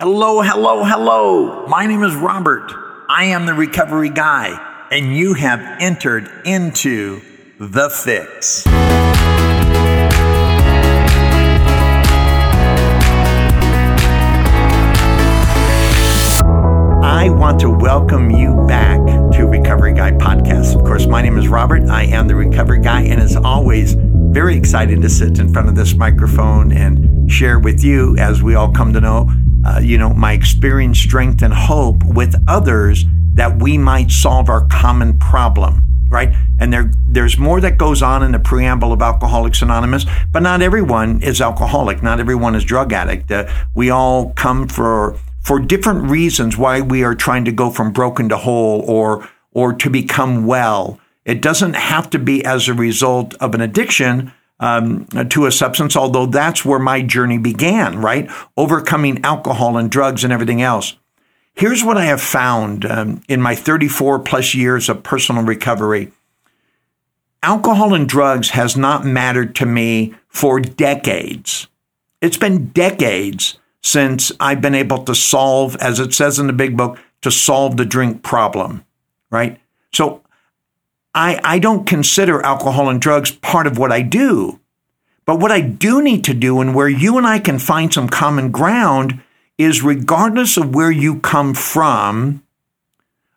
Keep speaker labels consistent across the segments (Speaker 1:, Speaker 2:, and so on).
Speaker 1: Hello, hello, hello. My name is Robert. I am the recovery guy, and you have entered into The Fix. I want to welcome you back to Recovery Guy Podcast. Of course, my name is Robert. I am the recovery guy, and as always, very excited to sit in front of this microphone and share with you as we all come to know uh, you know, my experience, strength, and hope with others that we might solve our common problem, right? And there, there's more that goes on in the preamble of Alcoholics Anonymous, but not everyone is alcoholic. Not everyone is drug addict. Uh, we all come for for different reasons why we are trying to go from broken to whole or or to become well. It doesn't have to be as a result of an addiction um, to a substance, although that's where my journey began, right? Overcoming alcohol and drugs and everything else. Here's what I have found um, in my 34 plus years of personal recovery. Alcohol and drugs has not mattered to me for decades. It's been decades since I've been able to solve, as it says in the big book, to solve the drink problem, right? So I, I don't consider alcohol and drugs part of what I do. But what I do need to do, and where you and I can find some common ground, is regardless of where you come from,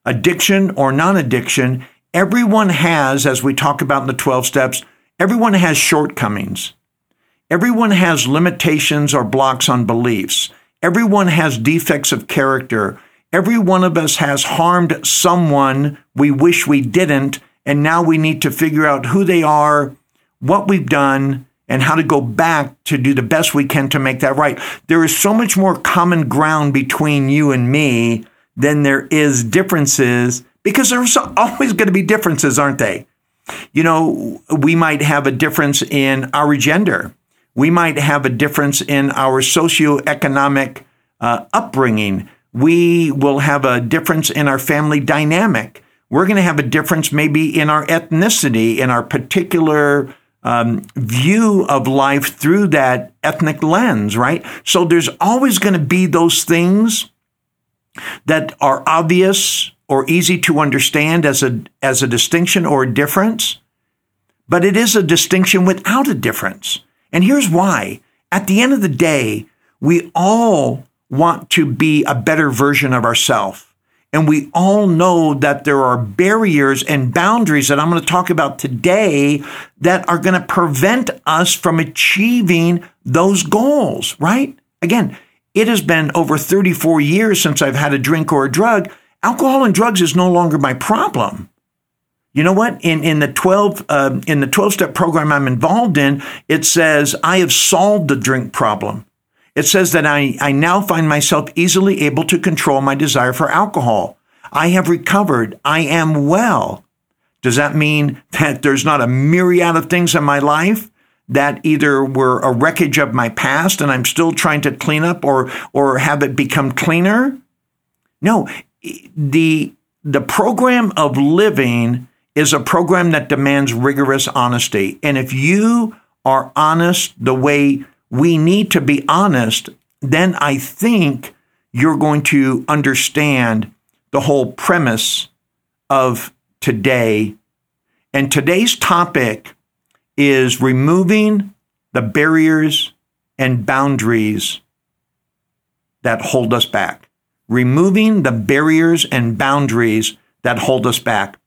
Speaker 1: addiction or non addiction, everyone has, as we talk about in the 12 steps, everyone has shortcomings. Everyone has limitations or blocks on beliefs. Everyone has defects of character. Every one of us has harmed someone we wish we didn't and now we need to figure out who they are, what we've done, and how to go back to do the best we can to make that right. There is so much more common ground between you and me than there is differences because there's always going to be differences, aren't they? You know, we might have a difference in our gender. We might have a difference in our socioeconomic uh, upbringing. We will have a difference in our family dynamic we're going to have a difference maybe in our ethnicity, in our particular um, view of life through that ethnic lens, right? So there's always going to be those things that are obvious or easy to understand as a as a distinction or a difference, but it is a distinction without a difference. And here's why. At the end of the day, we all want to be a better version of ourselves. And we all know that there are barriers and boundaries that I'm going to talk about today that are going to prevent us from achieving those goals, right? Again, it has been over 34 years since I've had a drink or a drug. Alcohol and drugs is no longer my problem. You know what? In in the 12 uh, in the 12 step program I'm involved in, it says I have solved the drink problem. It says that I, I now find myself easily able to control my desire for alcohol. I have recovered. I am well. Does that mean that there's not a myriad of things in my life that either were a wreckage of my past and I'm still trying to clean up or or have it become cleaner? No, the the program of living is a program that demands rigorous honesty. And if you are honest the way we need to be honest, then I think you're going to understand the whole premise of today. And today's topic is removing the barriers and boundaries that hold us back. Removing the barriers and boundaries that hold us back.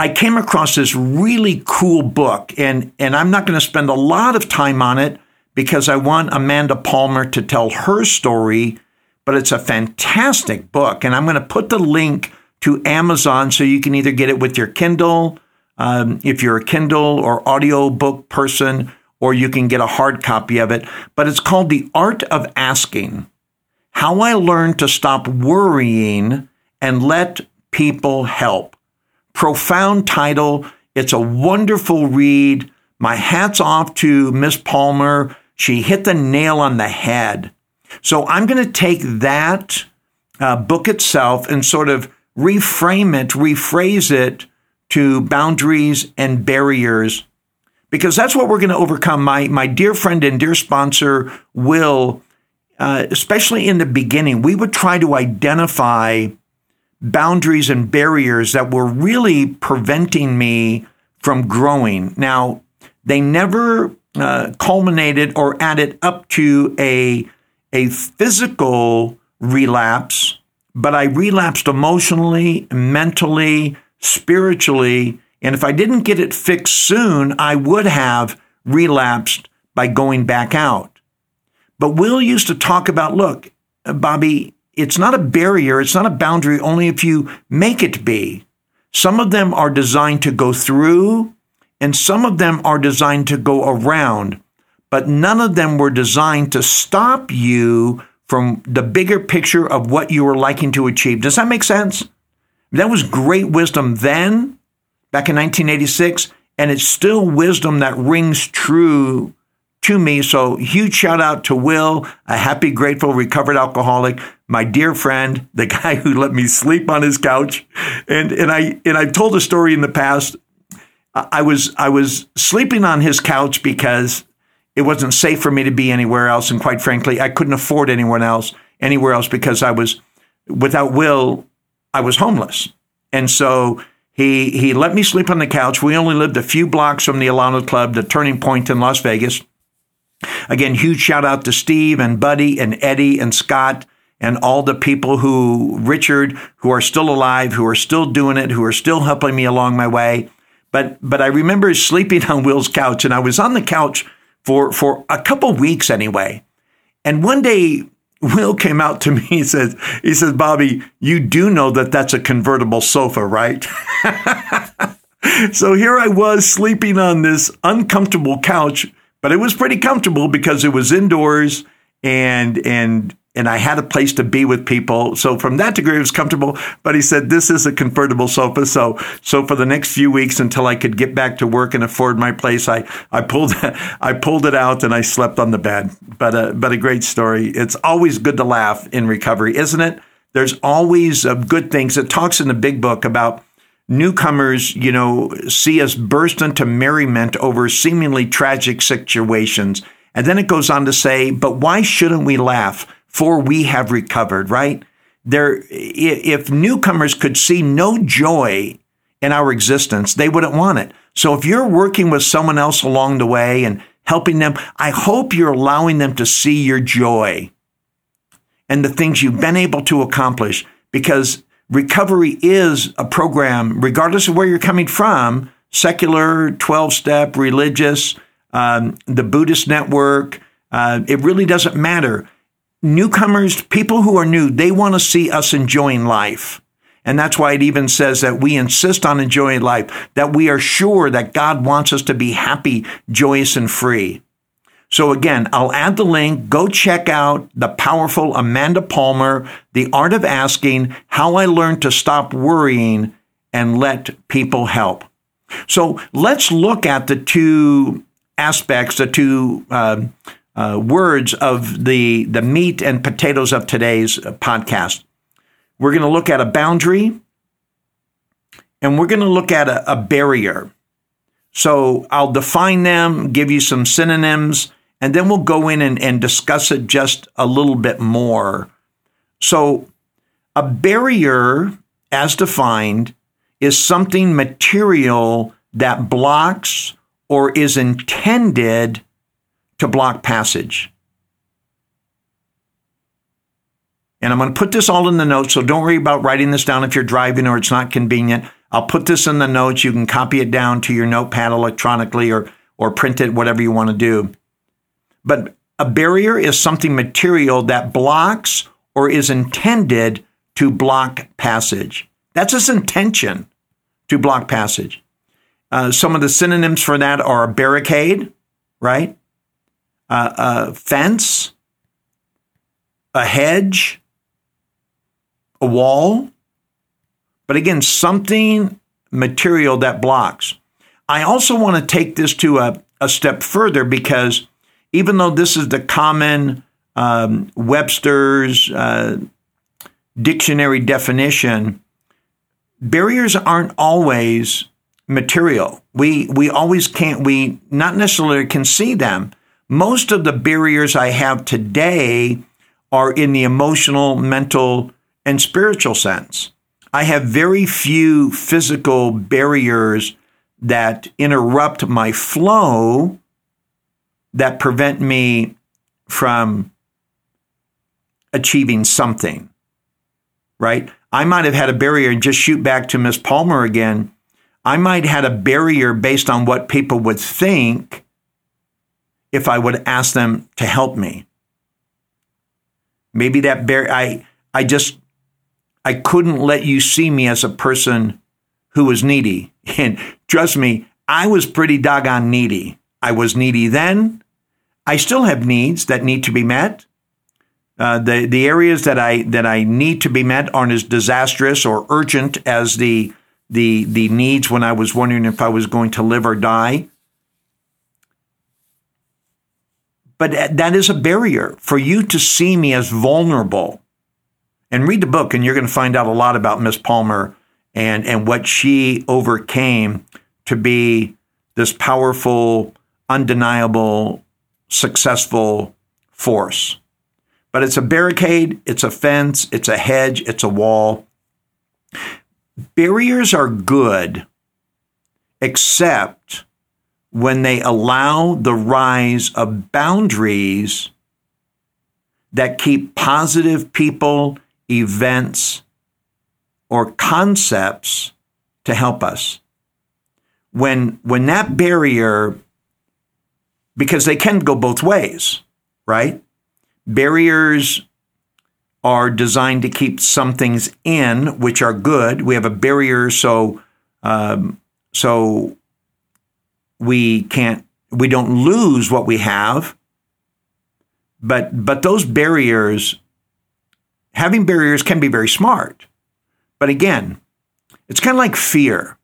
Speaker 1: I came across this really cool book, and, and I'm not going to spend a lot of time on it because I want Amanda Palmer to tell her story, but it's a fantastic book. And I'm going to put the link to Amazon so you can either get it with your Kindle, um, if you're a Kindle or audiobook person, or you can get a hard copy of it. But it's called The Art of Asking How I Learned to Stop Worrying and Let People Help. Profound title. It's a wonderful read. My hat's off to Miss Palmer she hit the nail on the head. So I'm going to take that uh, book itself and sort of reframe it, rephrase it to boundaries and barriers, because that's what we're going to overcome. My, my dear friend and dear sponsor, Will, uh, especially in the beginning, we would try to identify boundaries and barriers that were really preventing me from growing. Now, they never uh, culminated or added up to a, a physical relapse, but I relapsed emotionally, mentally, spiritually. And if I didn't get it fixed soon, I would have relapsed by going back out. But Will used to talk about look, Bobby, it's not a barrier, it's not a boundary, only if you make it be. Some of them are designed to go through, and some of them are designed to go around, but none of them were designed to stop you from the bigger picture of what you were liking to achieve. Does that make sense? That was great wisdom then, back in 1986, and it's still wisdom that rings true to me. So huge shout out to Will, a happy, grateful, recovered alcoholic, my dear friend, the guy who let me sleep on his couch. And, and I, and I've told a story in the past. I was, I was sleeping on his couch because it wasn't safe for me to be anywhere else. And quite frankly, I couldn't afford anyone else, anywhere else because I was, without Will, I was homeless. And so he, he let me sleep on the couch. We only lived a few blocks from the Alano Club, the turning point in Las Vegas. Again, huge shout out to Steve and Buddy and Eddie and Scott and all the people who, Richard, who are still alive, who are still doing it, who are still helping me along my way. But, but I remember sleeping on Will's couch and I was on the couch for, for a couple weeks anyway. And one day, Will came out to me. He says, he says, Bobby, you do know that that's a convertible sofa, right? so here I was sleeping on this uncomfortable couch but it was pretty comfortable because it was indoors and and and I had a place to be with people. So from that degree, it was comfortable. But he said, this is a convertible sofa. So, so for the next few weeks until I could get back to work and afford my place, I, I pulled, I pulled it out and I slept on the bed. But, uh, but a great story. It's always good to laugh in recovery, isn't it? There's always uh, good things. It talks in the big book about newcomers, you know, see us burst into merriment over seemingly tragic situations. And then it goes on to say, but why shouldn't we laugh? For we have recovered, right? There, if newcomers could see no joy in our existence, they wouldn't want it. So if you're working with someone else along the way and helping them, I hope you're allowing them to see your joy and the things you've been able to accomplish because recovery is a program, regardless of where you're coming from secular, 12 step, religious, um, the Buddhist network. Uh, it really doesn't matter. Newcomers, people who are new, they want to see us enjoying life. And that's why it even says that we insist on enjoying life, that we are sure that God wants us to be happy, joyous, and free. So again, I'll add the link. Go check out the powerful Amanda Palmer, The Art of Asking, How I Learned to Stop Worrying and Let People Help. So let's look at the two aspects, the two uh, uh, words of the, the meat and potatoes of today's podcast. We're going to look at a boundary and we're going to look at a, a barrier. So I'll define them, give you some synonyms, and then we'll go in and, and discuss it just a little bit more. So, a barrier, as defined, is something material that blocks or is intended to block passage. And I'm going to put this all in the notes, so don't worry about writing this down if you're driving or it's not convenient. I'll put this in the notes. You can copy it down to your notepad electronically or, or print it, whatever you want to do. But a barrier is something material that blocks or is intended to block passage. That's its intention to block passage. Uh, some of the synonyms for that are barricade, right? A fence, a hedge, a wall. But again, something material that blocks. I also want to take this to a, a step further because even though this is the common um, Webster's uh, dictionary definition, barriers aren't always material. We we always can't we not necessarily can see them. Most of the barriers I have today are in the emotional, mental, and spiritual sense. I have very few physical barriers that interrupt my flow that prevent me from achieving something, right? I might have had a barrier and just shoot back to Miss Palmer again. I might have had a barrier based on what people would think if I would ask them to help me. Maybe that bear I, I just, I couldn't let you see me as a person who was needy. And trust me, I was pretty doggone needy. I was needy then. I still have needs that need to be met. Uh, the the areas that I that I need to be met aren't as disastrous or urgent as the the the needs when I was wondering if I was going to live or die. But that is a barrier for you to see me as vulnerable. And read the book, and you're going to find out a lot about Miss Palmer and and what she overcame to be this powerful, undeniable, successful force. But it's a barricade, it's a fence, it's a hedge, it's a wall. Barriers are good, except when they allow the rise of boundaries that keep positive people, events, or concepts to help us. When, when that barrier, because they can go both ways, right? Barriers are designed to keep some things in, which are good. We have a barrier so um, so we can't we don't lose what we have. But but those barriers, having barriers can be very smart. But again, it's kind of like fear.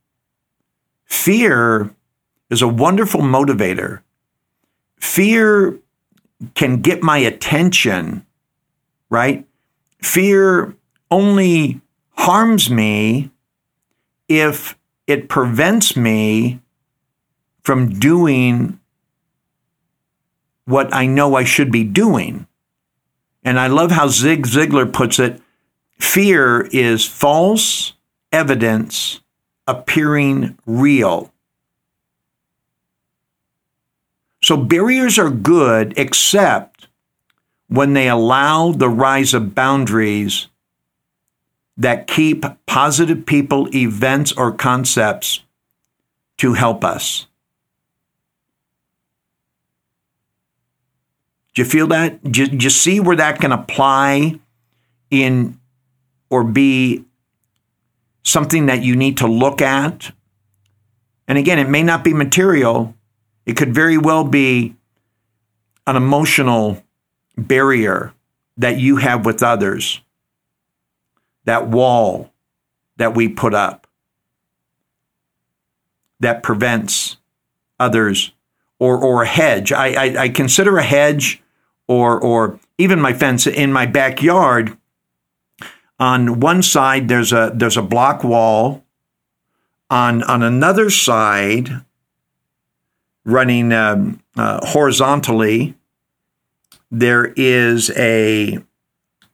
Speaker 1: Fear is a wonderful motivator. Fear can get my attention, right? Fear only harms me if it prevents me from doing what I know I should be doing. And I love how Zig Ziglar puts it fear is false evidence appearing real. So barriers are good except when they allow the rise of boundaries that keep positive people, events, or concepts to help us. Do you feel that? Do you, see where that can apply in or be something that you need to look at? And again, it may not be material, it could very well be an emotional barrier that you have with others, that wall that we put up that prevents others, or, or a hedge. I, I, I consider a hedge or, or even my fence in my backyard. On one side, there's a, there's a block wall. On, on another side, running um, uh, horizontally. There is a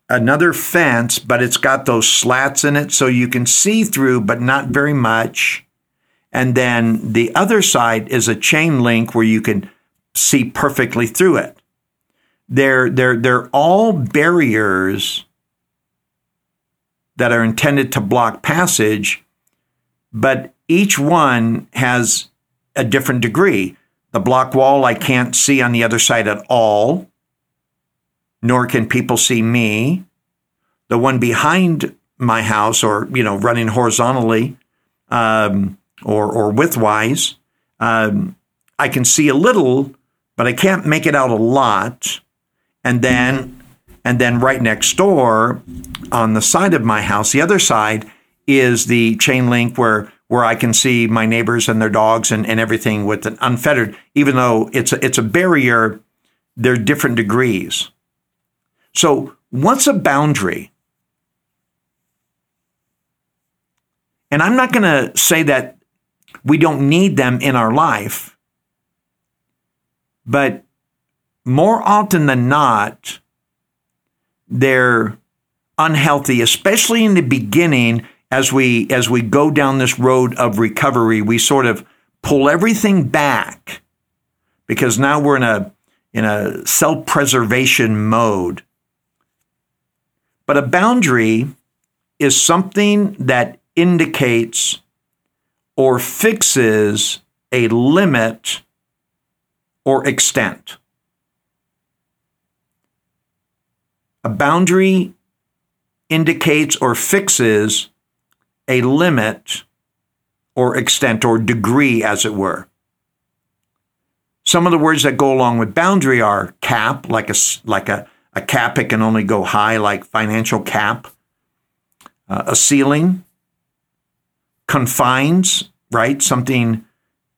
Speaker 1: another fence, but it's got those slats in it so you can see through, but not very much. And then the other side is a chain link where you can see perfectly through it. They're, they're, they're all barriers that are intended to block passage, but each one has a different degree. The block wall I can't see on the other side at all, nor can people see me. The one behind my house, or you know, running horizontally um, or or widthwise, um, I can see a little, but I can't make it out a lot. And then, and then right next door, on the side of my house, the other side is the chain link where where I can see my neighbors and their dogs and, and everything with an unfettered, even though it's a, it's a barrier, there are different degrees. So what's a boundary? And I'm not going to say that we don't need them in our life, but more often than not, they're unhealthy, especially in the beginning as we as we go down this road of recovery, we sort of pull everything back because now we're in a in a self-preservation mode. But a boundary is something that indicates or fixes a limit or extent. A boundary indicates or fixes a limit or extent or degree, as it were. Some of the words that go along with boundary are cap, like a, like a, a cap, it can only go high, like financial cap, uh, a ceiling, confines, right? Something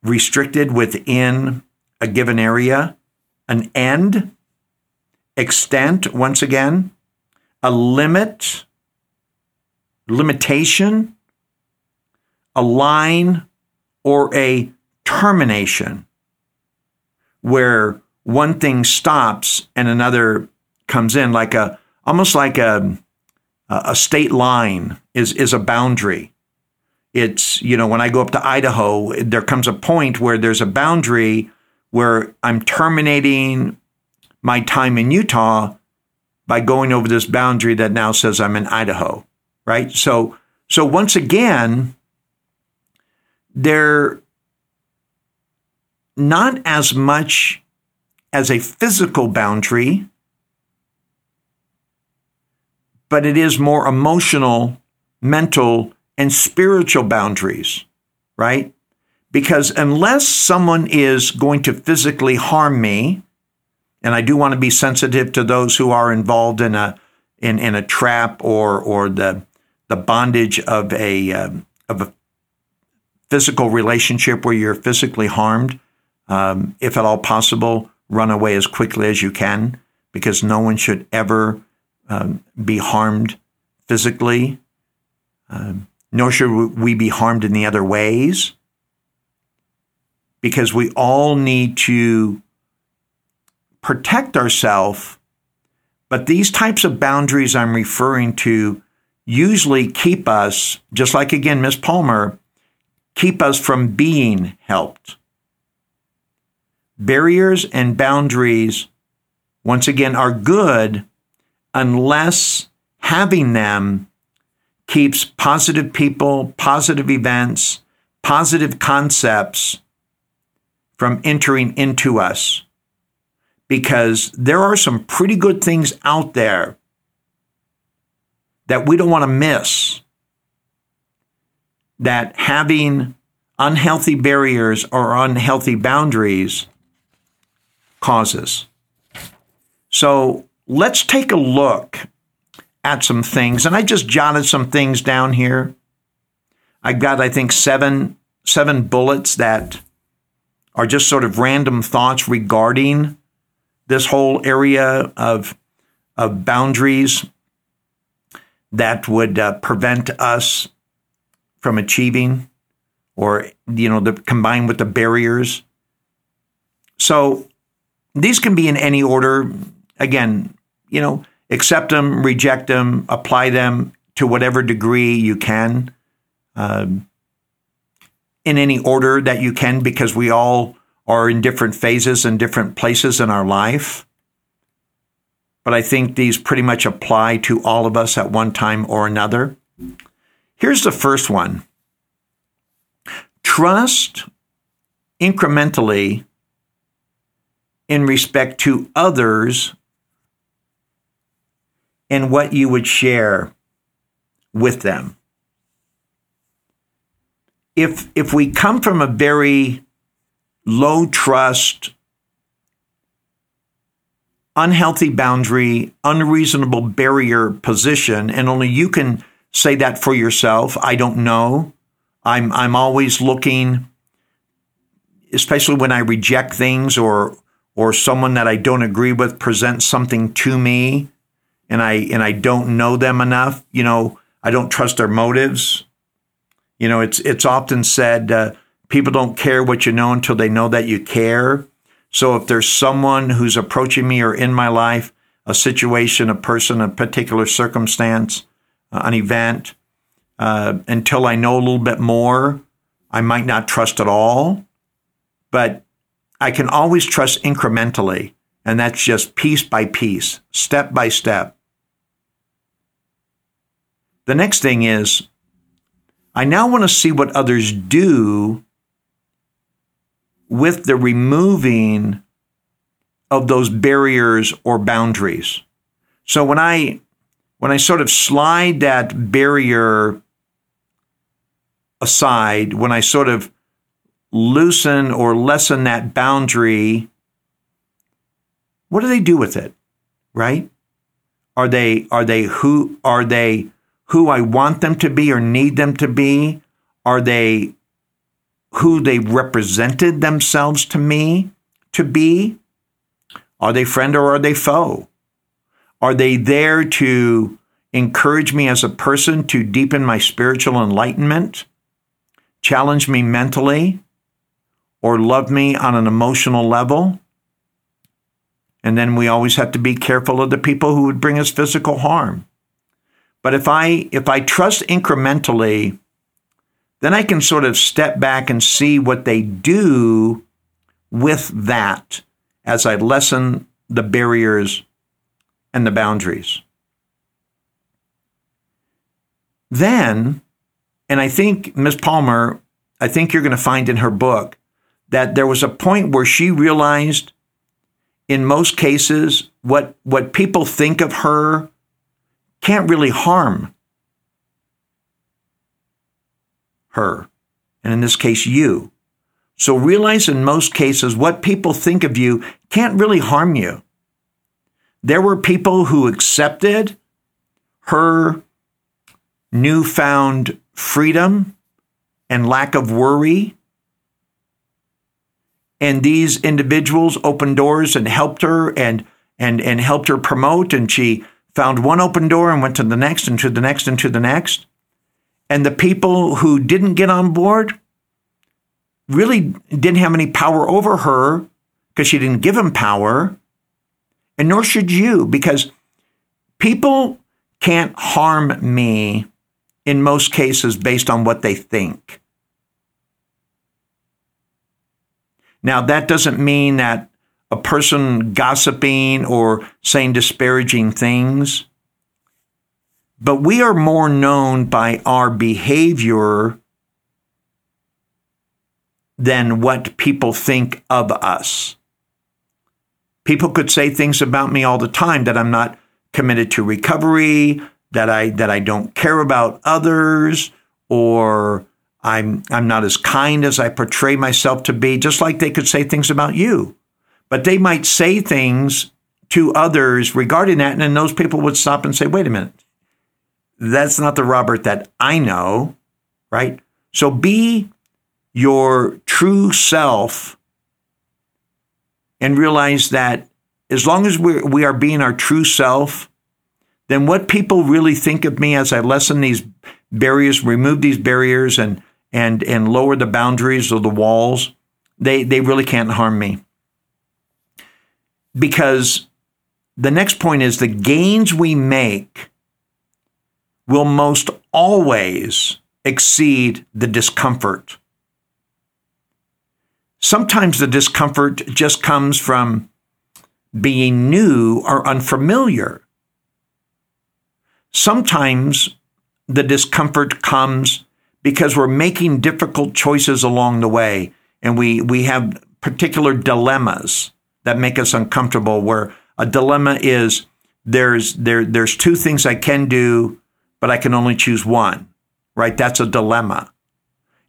Speaker 1: restricted within a given area, an end, extent, once again, a limit, limitation, a line, or a termination where one thing stops and another comes in like a almost like a a state line is is a boundary. It's you know when i go up to idaho there comes a point where there's a boundary where i'm terminating my time in utah by going over this boundary that now says i'm in idaho right so so once again they're not as much as a physical boundary, but it is more emotional, mental, and spiritual boundaries, right? Because unless someone is going to physically harm me, and I do want to be sensitive to those who are involved in a in, in a trap or or the the bondage of a um, of a physical relationship where you're physically harmed, um, if at all possible, run away as quickly as you can because no one should ever um, be harmed physically, um, nor should we be harmed in the other ways. Because we all need to protect ourselves. But these types of boundaries I'm referring to usually keep us, just like again, Miss Palmer, keep us from being helped. Barriers and boundaries, once again, are good unless having them keeps positive people, positive events, positive concepts from entering into us. Because there are some pretty good things out there that we don't want to miss that having unhealthy barriers or unhealthy boundaries causes. So let's take a look at some things. And I just jotted some things down here. I got, I think, seven seven bullets that are just sort of random thoughts regarding this whole area of of boundaries that would uh, prevent us from achieving or you know the combined with the barriers. So these can be in any order. Again you know accept them reject them apply them to whatever degree you can um, in any order that you can because we all are in different phases and different places in our life. But i think these pretty much apply to all of us at one time or another. Here's the first one. Trust incrementally in respect to others and what you would share with them. If, if we come from a very low trust, unhealthy boundary, unreasonable barrier position, and only you can say that for yourself. I don't know. I'm I'm always looking, especially when I reject things or or someone that I don't agree with presents something to me, and I and I don't know them enough. You know, I don't trust their motives. You know, it's it's often said uh, people don't care what you know until they know that you care. So if there's someone who's approaching me or in my life, a situation, a person, a particular circumstance, uh, an event, uh, until I know a little bit more. I might not trust at all, but I can always trust incrementally. And that's just piece by piece, step by step. The next thing is, I now want to see what others do with the removing of those barriers or boundaries. So when I when I sort of slide that barrier aside, when I sort of loosen or lessen that boundary, what do they do with it? Right? Are they are they who are they who I want them to be or need them to be? Are they who they represented themselves to me to be? Are they friend or are they foe? Are they there to encourage me as a person to deepen my spiritual enlightenment, challenge me mentally, or love me on an emotional level? And then we always have to be careful of the people who would bring us physical harm. But if I if I trust incrementally, then I can sort of step back and see what they do with that as I lessen the barriers and the boundaries. Then, and I think Miss Palmer, I think you're going to find in her book that there was a point where she realized in most cases what what people think of her can't really harm her, and in this case, you. So realize in most cases, what people think of you can't really harm you. There were people who accepted her newfound freedom and lack of worry. And these individuals opened doors and helped her and, and, and helped her promote. And she found one open door and went to the next and to the next and to the next. And the people who didn't get on board really didn't have any power over her because she didn't give them power. And nor should you, because people can't harm me in most cases based on what they think. Now, that doesn't mean that a person gossiping or saying disparaging things. But we are more known by our behavior than what people think of us. People could say things about me all the time that I'm not committed to recovery, that I that I don't care about others, or I'm I'm not as kind as I portray myself to be, just like they could say things about you. But they might say things to others regarding that, and then those people would stop and say, wait a minute, that's not the Robert that I know, right? So be your true self and realize that as long as we're, we are being our true self, then what people really think of me as I lessen these barriers, remove these barriers, and and and lower the boundaries or the walls, they they really can't harm me because the next point is the gains we make will most always exceed the discomfort. Sometimes the discomfort just comes from being new or unfamiliar. Sometimes the discomfort comes because we're making difficult choices along the way and we, we have particular dilemmas that make us uncomfortable where a dilemma is there's there there's two things I can do but I can only choose one right? That's a dilemma.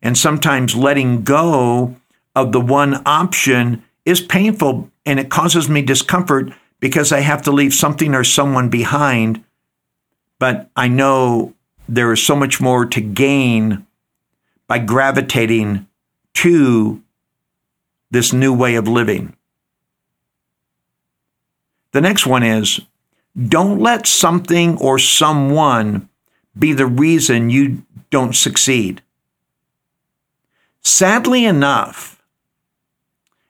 Speaker 1: And sometimes letting go of the one option is painful and it causes me discomfort because I have to leave something or someone behind. But I know there is so much more to gain by gravitating to this new way of living. The next one is don't let something or someone be the reason you don't succeed. Sadly enough,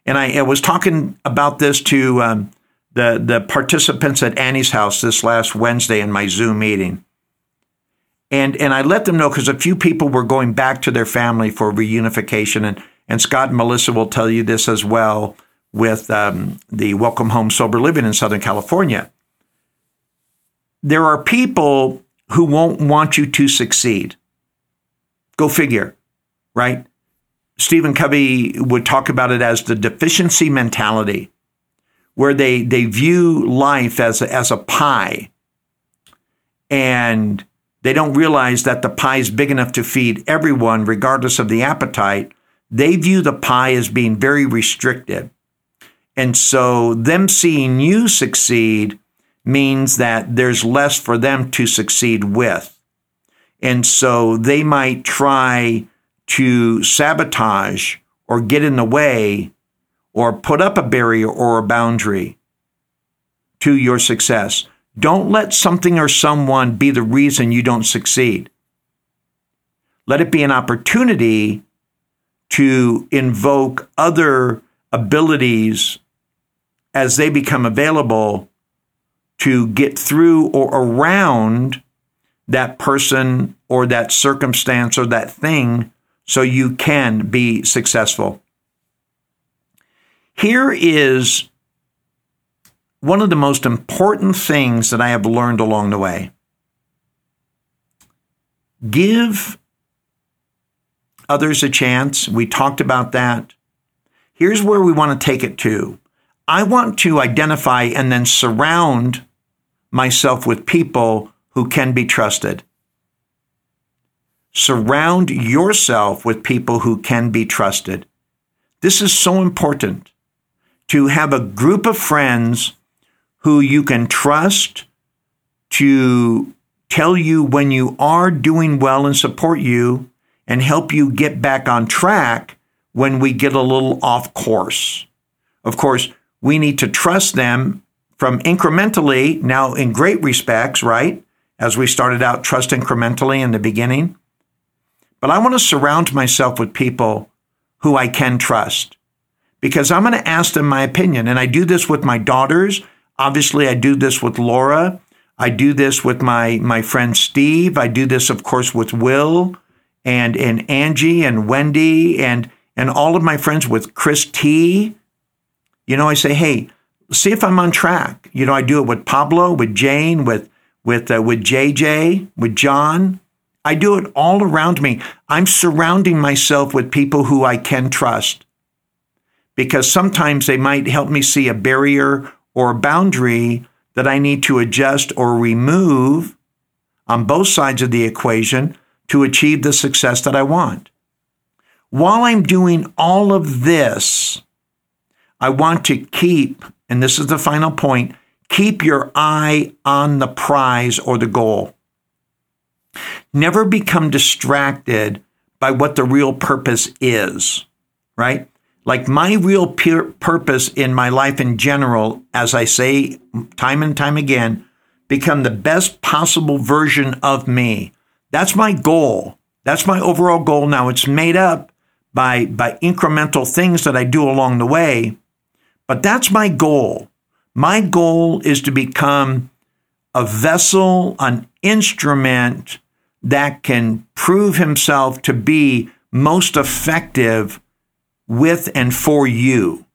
Speaker 1: and I, I was talking about this to um, the, the participants at Annie's house this last Wednesday in my Zoom meeting. And, and I let them know because a few people were going back to their family for reunification. And, and Scott and Melissa will tell you this as well with um, the Welcome Home Sober Living in Southern California. There are people who won't want you to succeed. Go figure, right? Stephen Covey would talk about it as the deficiency mentality, where they, they view life as a, as a pie and they don't realize that the pie is big enough to feed everyone, regardless of the appetite. They view the pie as being very restricted. And so, them seeing you succeed means that there's less for them to succeed with. And so, they might try to sabotage or get in the way or put up a barrier or a boundary to your success. Don't let something or someone be the reason you don't succeed. Let it be an opportunity to invoke other abilities as they become available to get through or around that person or that circumstance or that thing so you can be successful. Here is one of the most important things that I have learned along the way. Give others a chance. We talked about that. Here's where we want to take it to. I want to identify and then surround myself with people who can be trusted. Surround yourself with people who can be trusted. This is so important to have a group of friends who you can trust to tell you when you are doing well and support you and help you get back on track when we get a little off course. Of course, we need to trust them from incrementally, now in great respects, right? As we started out, trust incrementally in the beginning. But I want to surround myself with people who I can trust because I'm going to ask them my opinion. And I do this with my daughters. Obviously, I do this with Laura. I do this with my, my friend Steve. I do this, of course, with Will and, and Angie and Wendy and, and all of my friends with Chris T. You know, I say, hey, see if I'm on track. You know, I do it with Pablo, with Jane, with with uh, with JJ, with John. I do it all around me. I'm surrounding myself with people who I can trust because sometimes they might help me see a barrier or a boundary that I need to adjust or remove on both sides of the equation to achieve the success that I want. While I'm doing all of this, I want to keep, and this is the final point, keep your eye on the prize or the goal. Never become distracted by what the real purpose is, right? Like my real purpose in my life in general, as I say time and time again, become the best possible version of me. That's my goal. That's my overall goal. Now it's made up by, by incremental things that I do along the way, but that's my goal. My goal is to become a vessel, an instrument that can prove himself to be most effective with and for you.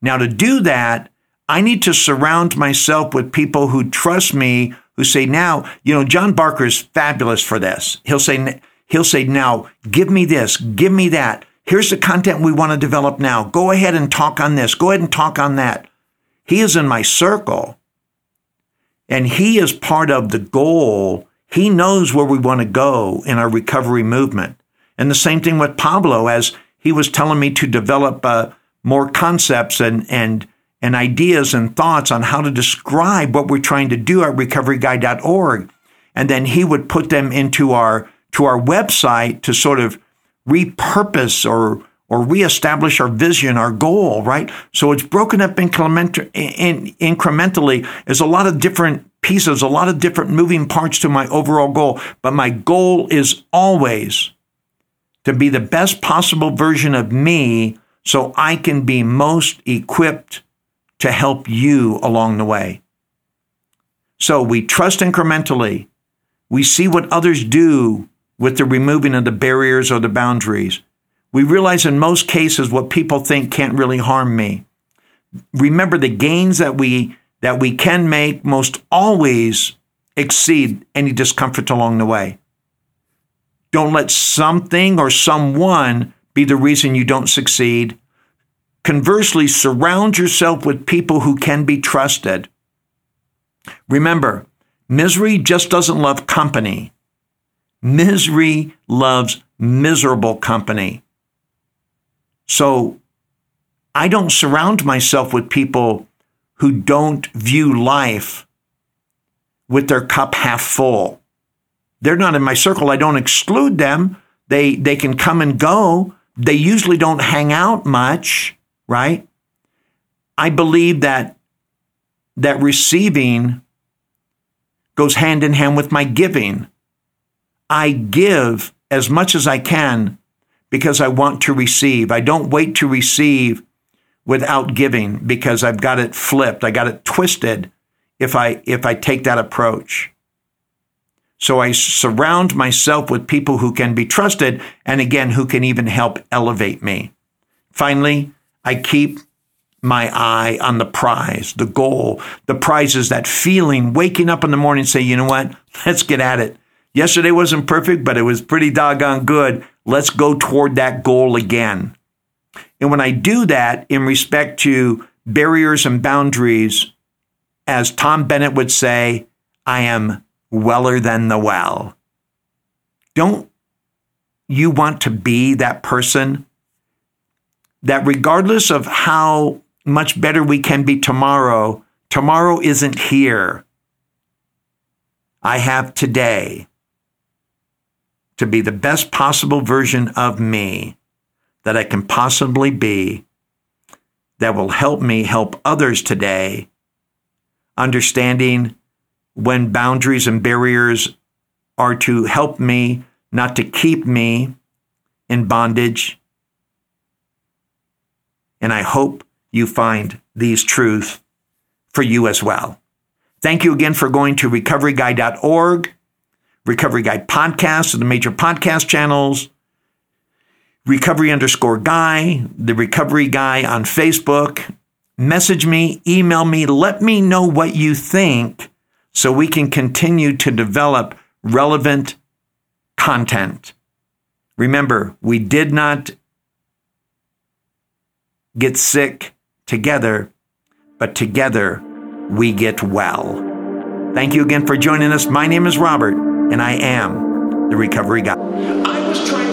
Speaker 1: Now, to do that, I need to surround myself with people who trust me, who say, now, you know, John Barker is fabulous for this. He'll say, he'll say, now, give me this, give me that. Here's the content we want to develop now. Go ahead and talk on this. Go ahead and talk on that. He is in my circle and he is part of the goal. He knows where we want to go in our recovery movement. And the same thing with Pablo as he was telling me to develop uh, more concepts and, and, and ideas and thoughts on how to describe what we're trying to do at recoveryguy.org. And then he would put them into our, to our website to sort of repurpose or or reestablish our vision, our goal, right? So it's broken up incrementally. There's a lot of different pieces, a lot of different moving parts to my overall goal. But my goal is always to be the best possible version of me so I can be most equipped to help you along the way. So we trust incrementally. We see what others do with the removing of the barriers or the boundaries. We realize in most cases what people think can't really harm me. Remember the gains that we that we can make most always exceed any discomfort along the way. Don't let something or someone be the reason you don't succeed. Conversely, surround yourself with people who can be trusted. Remember, misery just doesn't love company. Misery loves miserable company. So I don't surround myself with people who don't view life with their cup half full. They're not in my circle. I don't exclude them. They they can come and go. They usually don't hang out much, right? I believe that that receiving goes hand in hand with my giving. I give as much as I can because I want to receive. I don't wait to receive without giving because I've got it flipped. I got it twisted if I if I take that approach. So I surround myself with people who can be trusted and again who can even help elevate me. Finally, I keep my eye on the prize, the goal. The prize is that feeling, waking up in the morning and say, you know what? Let's get at it. Yesterday wasn't perfect, but it was pretty doggone good. Let's go toward that goal again. And when I do that in respect to barriers and boundaries, as Tom Bennett would say, I am weller than the well. Don't you want to be that person that regardless of how much better we can be tomorrow, tomorrow isn't here. I have today to be the best possible version of me that I can possibly be that will help me help others today, understanding when boundaries and barriers are to help me, not to keep me in bondage. And I hope you find these truths for you as well. Thank you again for going to recoveryguy.org Recovery Guy Podcast or the major podcast channels, Recovery underscore Guy, the Recovery Guy on Facebook. Message me, email me, let me know what you think so we can continue to develop relevant content. Remember, we did not get sick together, but together we get well. Thank you again for joining us. My name is Robert and I am the recovery guy.